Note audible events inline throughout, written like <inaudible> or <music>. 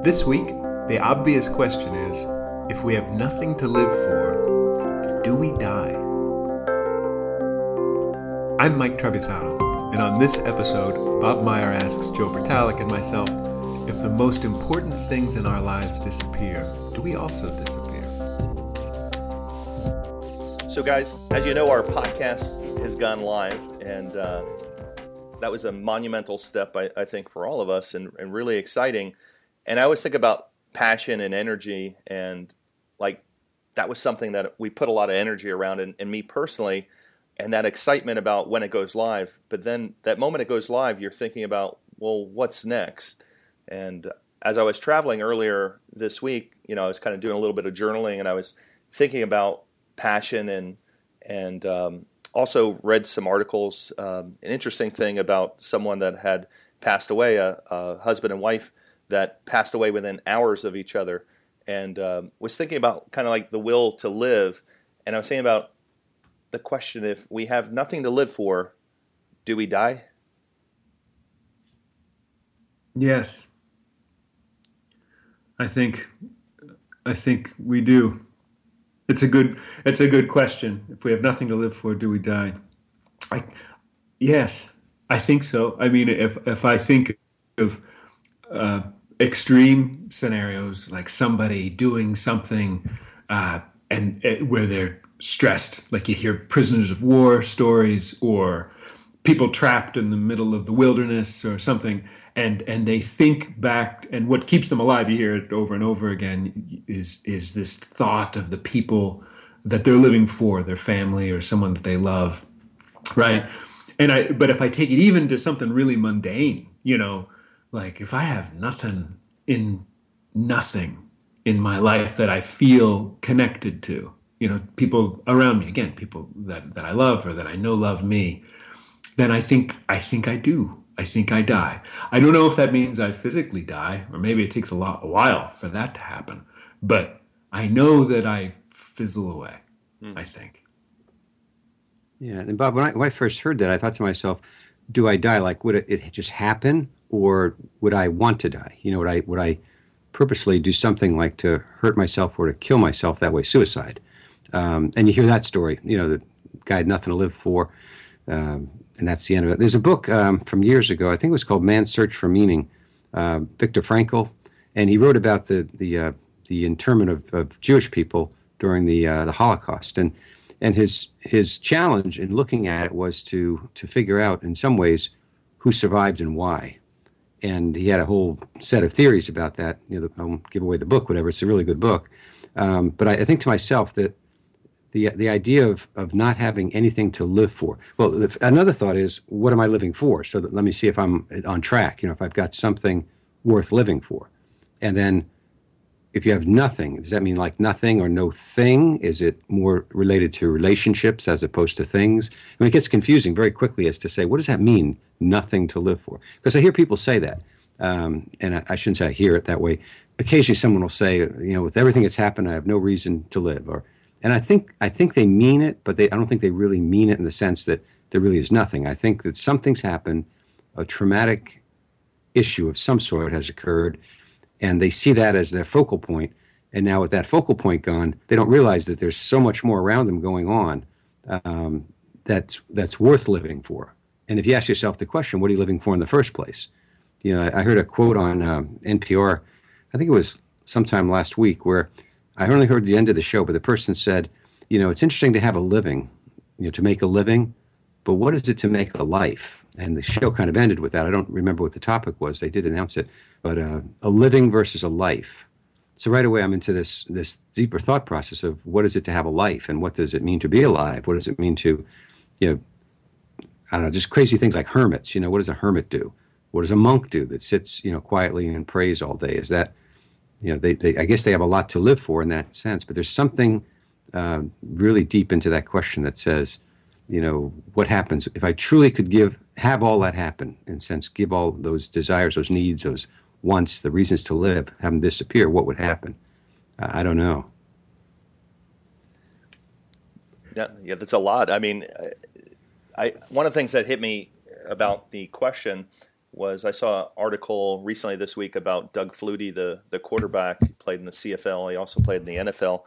This week, the obvious question is if we have nothing to live for, do we die? I'm Mike Trevisano, and on this episode, Bob Meyer asks Joe Bertalik and myself if the most important things in our lives disappear, do we also disappear? So, guys, as you know, our podcast has gone live, and uh, that was a monumental step, I, I think, for all of us, and, and really exciting. And I always think about passion and energy, and like that was something that we put a lot of energy around, and, and me personally, and that excitement about when it goes live. But then that moment it goes live, you're thinking about, well, what's next? And as I was traveling earlier this week, you know, I was kind of doing a little bit of journaling, and I was thinking about passion and and um, also read some articles. Um, an interesting thing about someone that had passed away, a, a, husband and wife that passed away within hours of each other, and um, was thinking about kind of like the will to live. And I was saying about the question: if we have nothing to live for, do we die? Yes, I think I think we do. It's a good it's a good question. If we have nothing to live for, do we die? I yes, I think so. I mean, if if I think of uh, extreme scenarios like somebody doing something uh, and uh, where they're stressed, like you hear prisoners of war stories or people trapped in the middle of the wilderness or something and and they think back and what keeps them alive you hear it over and over again is is this thought of the people that they're living for their family or someone that they love right? And i but if i take it even to something really mundane you know like if i have nothing in nothing in my life that i feel connected to you know people around me again people that that i love or that i know love me then i think i think i do I think I die. I don't know if that means I physically die, or maybe it takes a lot a while for that to happen. But I know that I fizzle away. Mm. I think. Yeah, and Bob, when I, when I first heard that, I thought to myself, "Do I die? Like, would it, it just happen, or would I want to die? You know, would I would I purposely do something like to hurt myself or to kill myself that way, suicide?" Um, and you hear that story. You know, the guy had nothing to live for. Um, and that's the end of it. There's a book um, from years ago. I think it was called Man's Search for Meaning. Uh, Viktor Frankl, and he wrote about the the uh, the internment of, of, Jewish people during the uh, the Holocaust. And and his his challenge in looking at it was to to figure out in some ways who survived and why. And he had a whole set of theories about that. You know, I won't give away the book, whatever. It's a really good book. Um, but I, I think to myself that the the idea of of not having anything to live for. Well, the, another thought is, what am I living for? So that, let me see if I'm on track. You know, if I've got something worth living for, and then if you have nothing, does that mean like nothing or no thing? Is it more related to relationships as opposed to things? I mean, it gets confusing very quickly as to say, what does that mean, nothing to live for? Because I hear people say that, um, and I, I, shouldn't say I hear it that way. Occasionally, someone will say, you know, with everything that's happened, I have no reason to live, or and I think I think they mean it, but they I don't think they really mean it in the sense that there really is nothing. I think that something's happened, a traumatic issue of some sort has occurred, and they see that as their focal point. And now with that focal point gone, they don't realize that there's so much more around them going on um, that's that's worth living for. And if you ask yourself the question, what are you living for in the first place? You know, I, I heard a quote on um, NPR. I think it was sometime last week where I only heard the end of the show, but the person said, you know, it's interesting to have a living, you know, to make a living, but what is it to make a life? And the show kind of ended with that. I don't remember what the topic was. They did announce it, but uh, a living versus a life. So right away, I'm into this this deeper thought process of what is it to have a life, and what does it mean to be alive? What does it mean to, you know, I don't know, just crazy things like hermits. You know, what does a hermit do? What does a monk do that sits, you know, quietly and prays all day? Is that you know, they, they, I guess they have a lot to live for in that sense. But there's something uh, really deep into that question that says, you know, what happens if I truly could give, have all that happen, in sense, give all those desires, those needs, those wants, the reasons to live, have them disappear? What would happen? Uh, I don't know. Yeah, yeah, that's a lot. I mean, I, I one of the things that hit me about the question was I saw an article recently this week about Doug Flutie, the the quarterback, he played in the CFL. He also played in the NFL,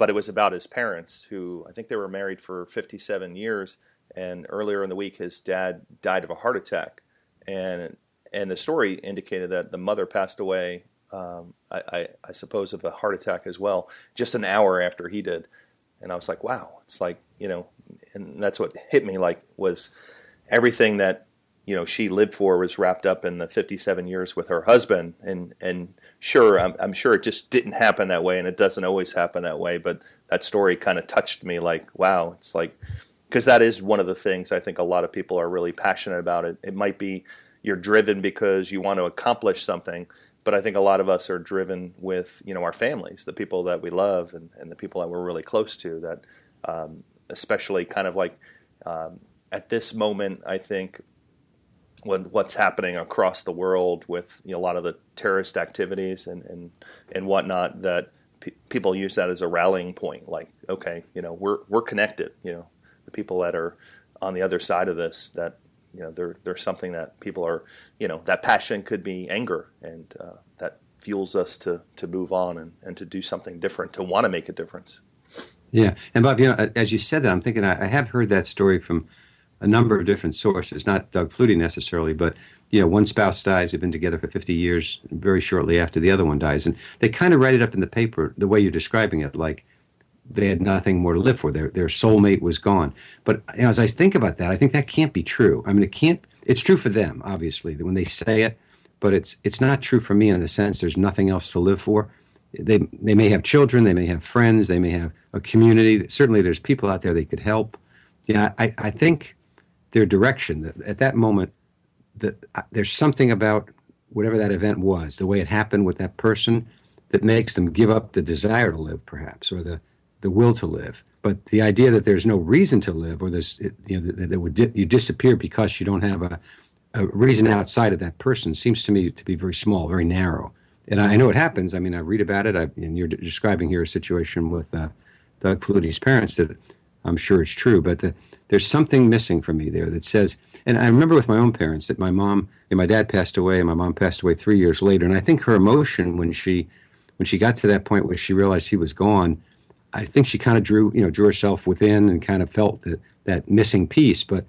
but it was about his parents, who I think they were married for 57 years. And earlier in the week, his dad died of a heart attack, and and the story indicated that the mother passed away. Um, I, I, I suppose of a heart attack as well, just an hour after he did. And I was like, wow, it's like you know, and that's what hit me like was everything that you know she lived for was wrapped up in the 57 years with her husband. And and sure I'm, I'm sure it just didn't happen that way and it doesn't always happen that way but that story kind of touched me like wow it's like because that is one of the things I think a lot of people are really passionate about. It it might be you're driven because you want to accomplish something but I think a lot of us are driven with you know our families the people that we love and, and the people that we're really close to that um, especially kind of like um, at this moment I think when what's happening across the world with you know, a lot of the terrorist activities and and, and whatnot that pe- people use that as a rallying point. Like okay you know we're we're connected you know. The people that are on the other side of this that you know there there's something that people are you know that passion could be anger and uh, that fuels us to to move on and, and to do something different to want to make a difference. Yeah. And bob you know as you said that i'm thinking i, I have heard that story from a number of different sources, not Doug Flutie necessarily, but you know, one spouse dies, they've been together for 50 years, very shortly after the other one dies. And they kind of write it up in the paper the way you're describing it, like they had nothing more to live for. Their, their soulmate was gone. But you know, as I think about that, I think that can't be true. I mean, it can't, it's true for them, obviously, when they say it, but it's, it's not true for me in the sense there's nothing else to live for. They, they may have children, they may have friends, they may have a community. Certainly there's people out there they could help. Yeah, I, I think their direction. At that moment, the, uh, there's something about whatever that event was, the way it happened with that person, that makes them give up the desire to live, perhaps, or the, the will to live. But the idea that there's no reason to live, or there's you know that, that would di- you disappear because you don't have a, a reason outside of that person, seems to me to be very small, very narrow. And I, I know it happens. I mean, I read about it. I, and you're describing here a situation with uh, Doug Flutie's parents that I'm sure it's true, but the, there's something missing for me there that says, and I remember with my own parents that my mom and my dad passed away, and my mom passed away three years later, and I think her emotion when she when she got to that point where she realized he was gone, I think she kind of drew you know drew herself within and kind of felt that that missing piece, but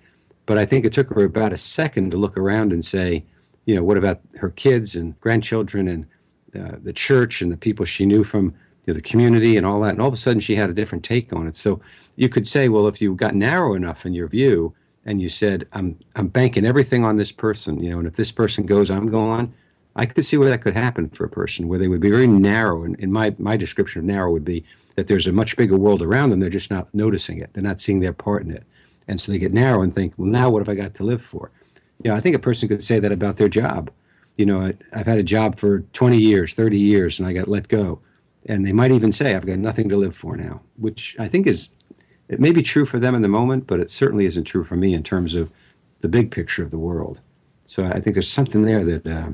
but I think it took her about a second to look around and say, you know, what about her kids and grandchildren and uh, the church and the people she knew from the community and all that. And all of a sudden, she had a different take on it. So you could say, well, if you got narrow enough in your view, and you said, I'm I'm banking everything on this person, you know, and if this person goes, I'm going. I could see where that could happen for a person, where they would be very narrow. And in my my description of narrow would be that there's a much bigger world around them. They're just not noticing it. They're not seeing their part in it, and so they get narrow and think, well, now what have I got to live for? You know, I think a person could say that about their job. You know, I, I've had a job for 20 years, 30 years, and I got let go and they might even say, I've got nothing to live for now, which I think is, it may be true for them in the moment, but it certainly isn't true for me in terms of the big picture of the world. So I think there's something there that uh,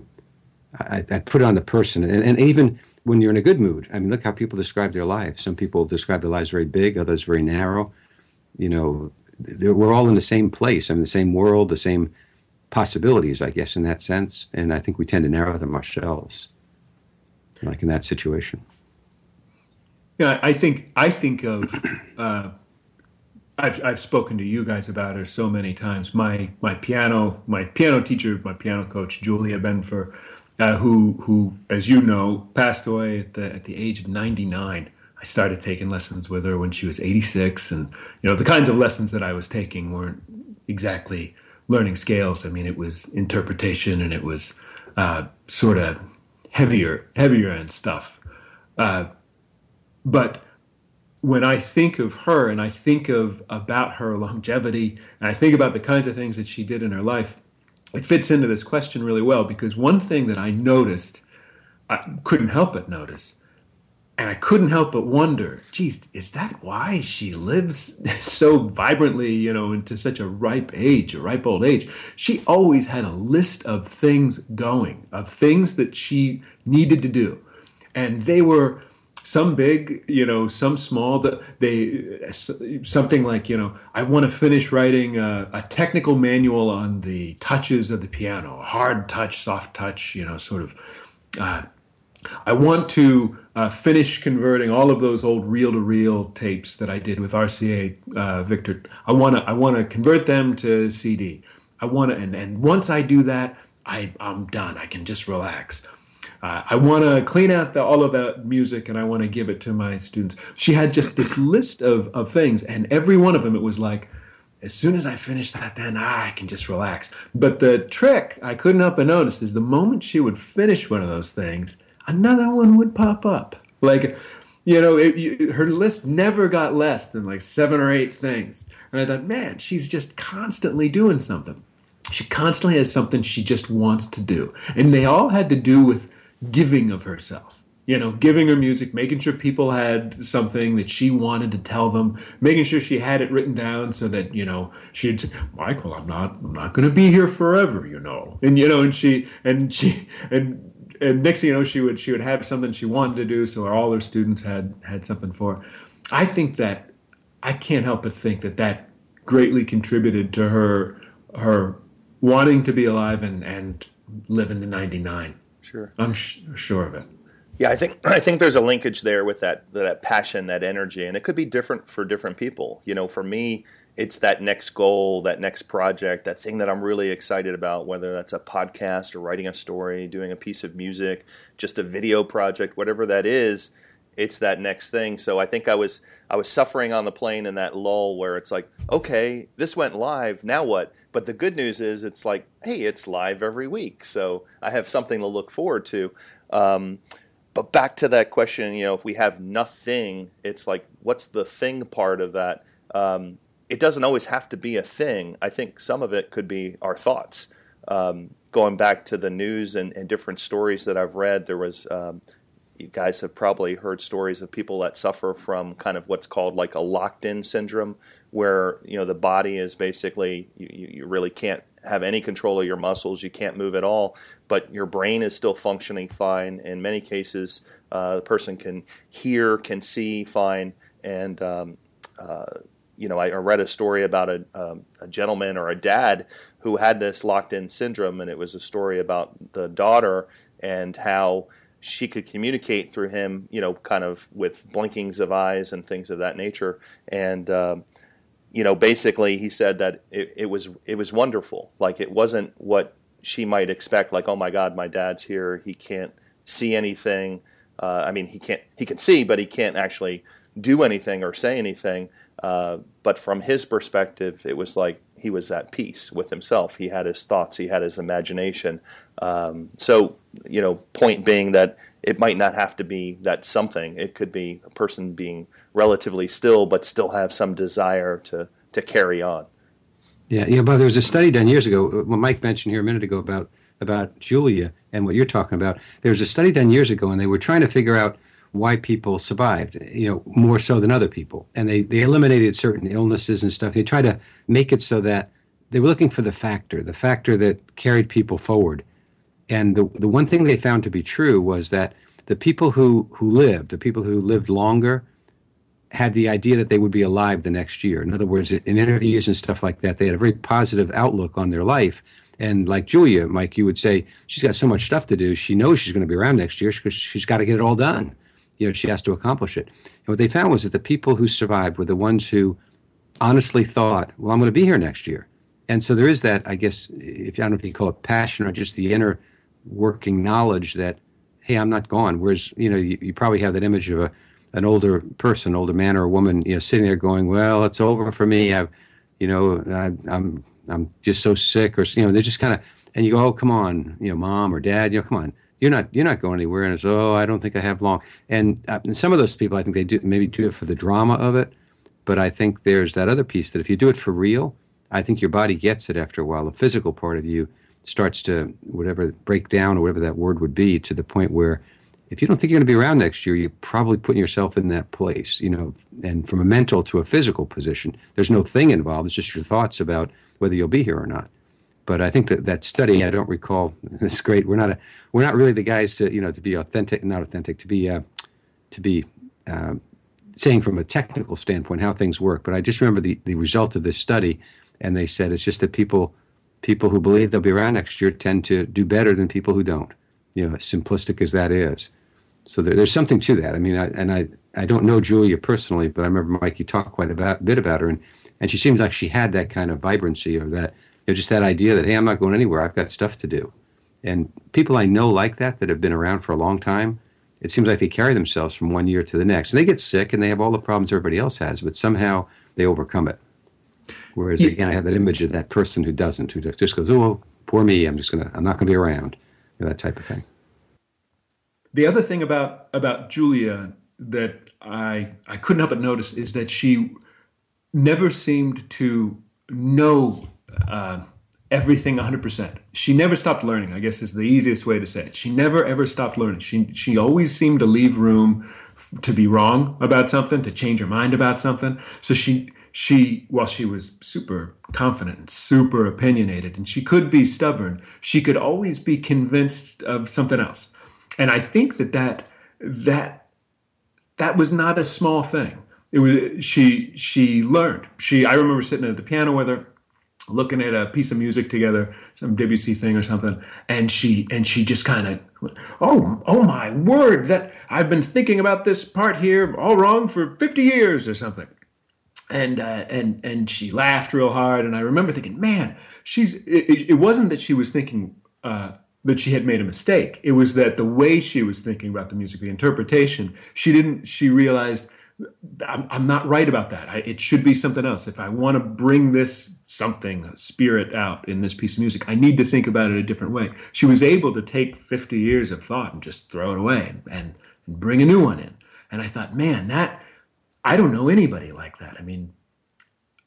I, I, put on the person. And, and, even when you're in a good mood, I mean, look how people describe their lives. Some people describe their lives very big, others very narrow. You know, we're all in the same place, I mean, the same world, the same possibilities, I guess, in that sense. And I think we tend to narrow them ourselves, like in that situation. Yeah, I think I think of. Uh, I've I've spoken to you guys about her so many times. My my piano my piano teacher, my piano coach Julia Benfer, uh, who who as you know passed away at the at the age of 99. I started taking lessons with her when she was 86, and you know the kinds of lessons that I was taking weren't exactly learning scales. I mean, it was interpretation and it was uh, sort of heavier heavier end stuff. Uh, but when I think of her and I think of about her longevity and I think about the kinds of things that she did in her life, it fits into this question really well because one thing that I noticed, I couldn't help but notice, and I couldn't help but wonder, geez, is that why she lives <laughs> so vibrantly, you know, into such a ripe age, a ripe old age? She always had a list of things going, of things that she needed to do. And they were some big, you know, some small. They something like you know, I want to finish writing a, a, technical manual on the touches of the piano, hard touch, soft touch, you know, sort of. Uh, I want to uh, finish converting all of those old reel-to-reel tapes that I did with RCA uh, Victor. I want to I want to convert them to CD. I want to, and, and once I do that, I, I'm done. I can just relax. Uh, I want to clean out the, all of that music and I want to give it to my students. She had just this list of, of things, and every one of them, it was like, as soon as I finish that, then ah, I can just relax. But the trick I couldn't help but notice is the moment she would finish one of those things, another one would pop up. Like, you know, it, you, her list never got less than like seven or eight things. And I thought, man, she's just constantly doing something. She constantly has something she just wants to do. And they all had to do with giving of herself. You know, giving her music, making sure people had something that she wanted to tell them, making sure she had it written down so that you know she'd say, "Michael, I'm not, I'm not going to be here forever," you know, and you know, and she, and she, and and next thing you know, she would she would have something she wanted to do, so all her students had had something for. Her. I think that I can't help but think that that greatly contributed to her her wanting to be alive and and live in the 99 Sure. I'm sh- sure of it. Yeah, I think <clears throat> I think there's a linkage there with that that passion, that energy, and it could be different for different people. You know, for me, it's that next goal, that next project, that thing that I'm really excited about, whether that's a podcast or writing a story, doing a piece of music, just a video project, whatever that is it's that next thing. So I think I was I was suffering on the plane in that lull where it's like, okay, this went live, now what? But the good news is it's like, hey, it's live every week, so I have something to look forward to. Um, but back to that question, you know, if we have nothing, it's like, what's the thing part of that? Um, it doesn't always have to be a thing. I think some of it could be our thoughts. Um, going back to the news and, and, different stories that I've read, there was um, you guys have probably heard stories of people that suffer from kind of what's called like a locked in syndrome where you know the body is basically you, you really can't have any control of your muscles you can't move at all but your brain is still functioning fine. In many cases uh, the person can hear can see fine and um, uh, you know I, read a story about a, um, a gentleman or a dad who had this locked in syndrome and it was a story about the daughter and how she could communicate through him, you know, kind of with blinkings of eyes and things of that nature. And uh, you know, basically, he said that it, it, was it was wonderful. Like it wasn't what she might expect. Like, oh my God, my dad's here. He can't see anything. Uh, I mean, he can't. He can see, but he can't actually do anything or say anything. Uh, but from his perspective, it was like he was at peace with himself. He had his thoughts, he had his imagination. Um, so, you know, point being that it might not have to be that something. It could be a person being relatively still, but still have some desire to to carry on. Yeah, know, but there was a study done years ago. Uh, what Mike mentioned here a minute ago about about Julia and what you're talking about. There was a study done years ago, and they were trying to figure out why people survived, you know, more so than other people. And they, they eliminated certain illnesses and stuff. They tried to make it so that they were looking for the factor, the factor that carried people forward. And the, the one thing they found to be true was that the people who, who lived, the people who lived longer, had the idea that they would be alive the next year. In other words, in interviews and stuff like that, they had a very positive outlook on their life. And like Julia, Mike, you would say, she's got so much stuff to do. She knows she's going to be around next year because she's got to get it all done you know she has to accomplish it. And what they found was that the people who survived were the ones who honestly thought, "Well, I'm going to be here next year." And so there is that, I guess, if I don't know if you call it passion or just the inner working knowledge that, hey, I'm not gone. Whereas you know you, you probably have that image of a an older person, older man or a woman, you know, sitting there going, "Well, it's over for me. I've, you know, I, I'm I'm just so sick," or you know, they're just kind of, and you go, "Oh, come on, you know, mom or dad, you know, come on." You're not you're not going anywhere and it's oh i don't think i have long. And, uh, and some of those people i think they do maybe do it for the drama of it but i think there's that other piece that if you do it for real i think your body gets it after a while. The physical part of you starts to whatever break down or whatever that word would be to the point where if you don't think you're going to be around next year you're probably putting yourself in that place you know and from a mental to a physical position there's no thing involved it's just your thoughts about whether you'll be here or not but I think that that study, I don't recall. <laughs> It's great. We're not a, we're not really the guys to you know to be authentic, not authentic, to be uh, to be um, saying from a technical standpoint how things work, but I just remember the, the result of this study, and they said it's just that people people who believe they'll be around next year tend to do better than people who don't. You know, as simplistic as that is. So there, there's something to that. I mean, I, and I I don't know Julia personally, but I remember Mike you talked quite a bit about her, and and she seems like she had that kind of vibrancy or that know, just that idea that hey, I'm not going anywhere. I've got stuff to do. And people I know like that that have been around for a long time, it seems like they carry themselves from one year to the next. And they get sick and they have all the problems everybody else has, but somehow they overcome it. Whereas yeah. again, I have that image of that person who doesn't, who just goes, "Oh, poor me. I'm just gonna. I'm not gonna be around." You know, that type of thing. The other thing about about Julia that I I couldn't help but notice is that she never seemed to know uh, everything 100%. She never stopped learning, I guess is the easiest way to say it. She never ever stopped learning. She she always seemed to leave room to be wrong about something, to change her mind about something. So she she while she was super confident and super opinionated and she could be stubborn she could always be convinced of something else and i think that that that that was not a small thing it was she she learned she i remember sitting at the piano with her looking at a piece of music together some debussy thing or something and she and she just kind of oh oh my word that i've been thinking about this part here all wrong for 50 years or something and uh, and and she laughed real hard. And I remember thinking, man, she's. It, it wasn't that she was thinking uh, that she had made a mistake. It was that the way she was thinking about the music, the interpretation, she didn't. She realized. I'm, I'm not right about that. I, it should be something else. If I want to bring this something, spirit out in this piece of music, I need to think about it a different way. She was able to take 50 years of thought and just throw it away and, and, bring a new one in. And I thought, man, that I don't know anybody like that. I mean,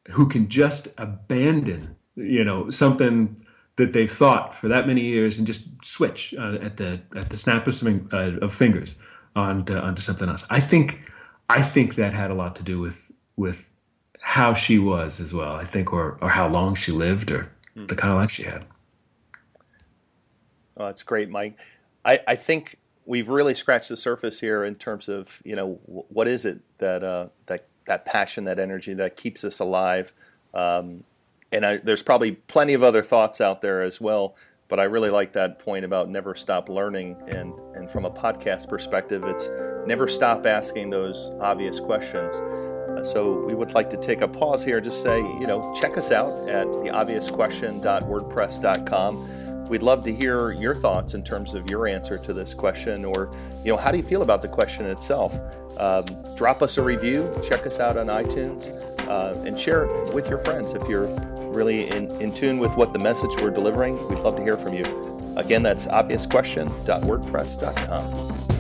who can just abandon, you know, something that they've thought for that many years and just switch uh, at the at the snap of, some, uh, of fingers onto, onto something else. I think I think that had a lot to do with with how she was as well. I think, or or how long she lived, or mm. the kind of life she had. Oh, that's great, Mike. I, I think we've really scratched the surface here in terms of you know what is it that uh, that that passion, that energy that keeps us alive. Um, and I, there's probably plenty of other thoughts out there as well. But I really like that point about never stop learning. And, and from a podcast perspective, it's never stop asking those obvious questions. Uh, so we would like to take a pause here, just say, you know, check us out at theobviousquestion.wordpress.com We'd love to hear your thoughts in terms of your answer to this question, or you know, how do you feel about the question itself? Um, drop us a review, check us out on iTunes, uh, and share it with your friends if you're really in, in tune with what the message we're delivering. We'd love to hear from you. Again, that's obviousquestion.wordpress.com.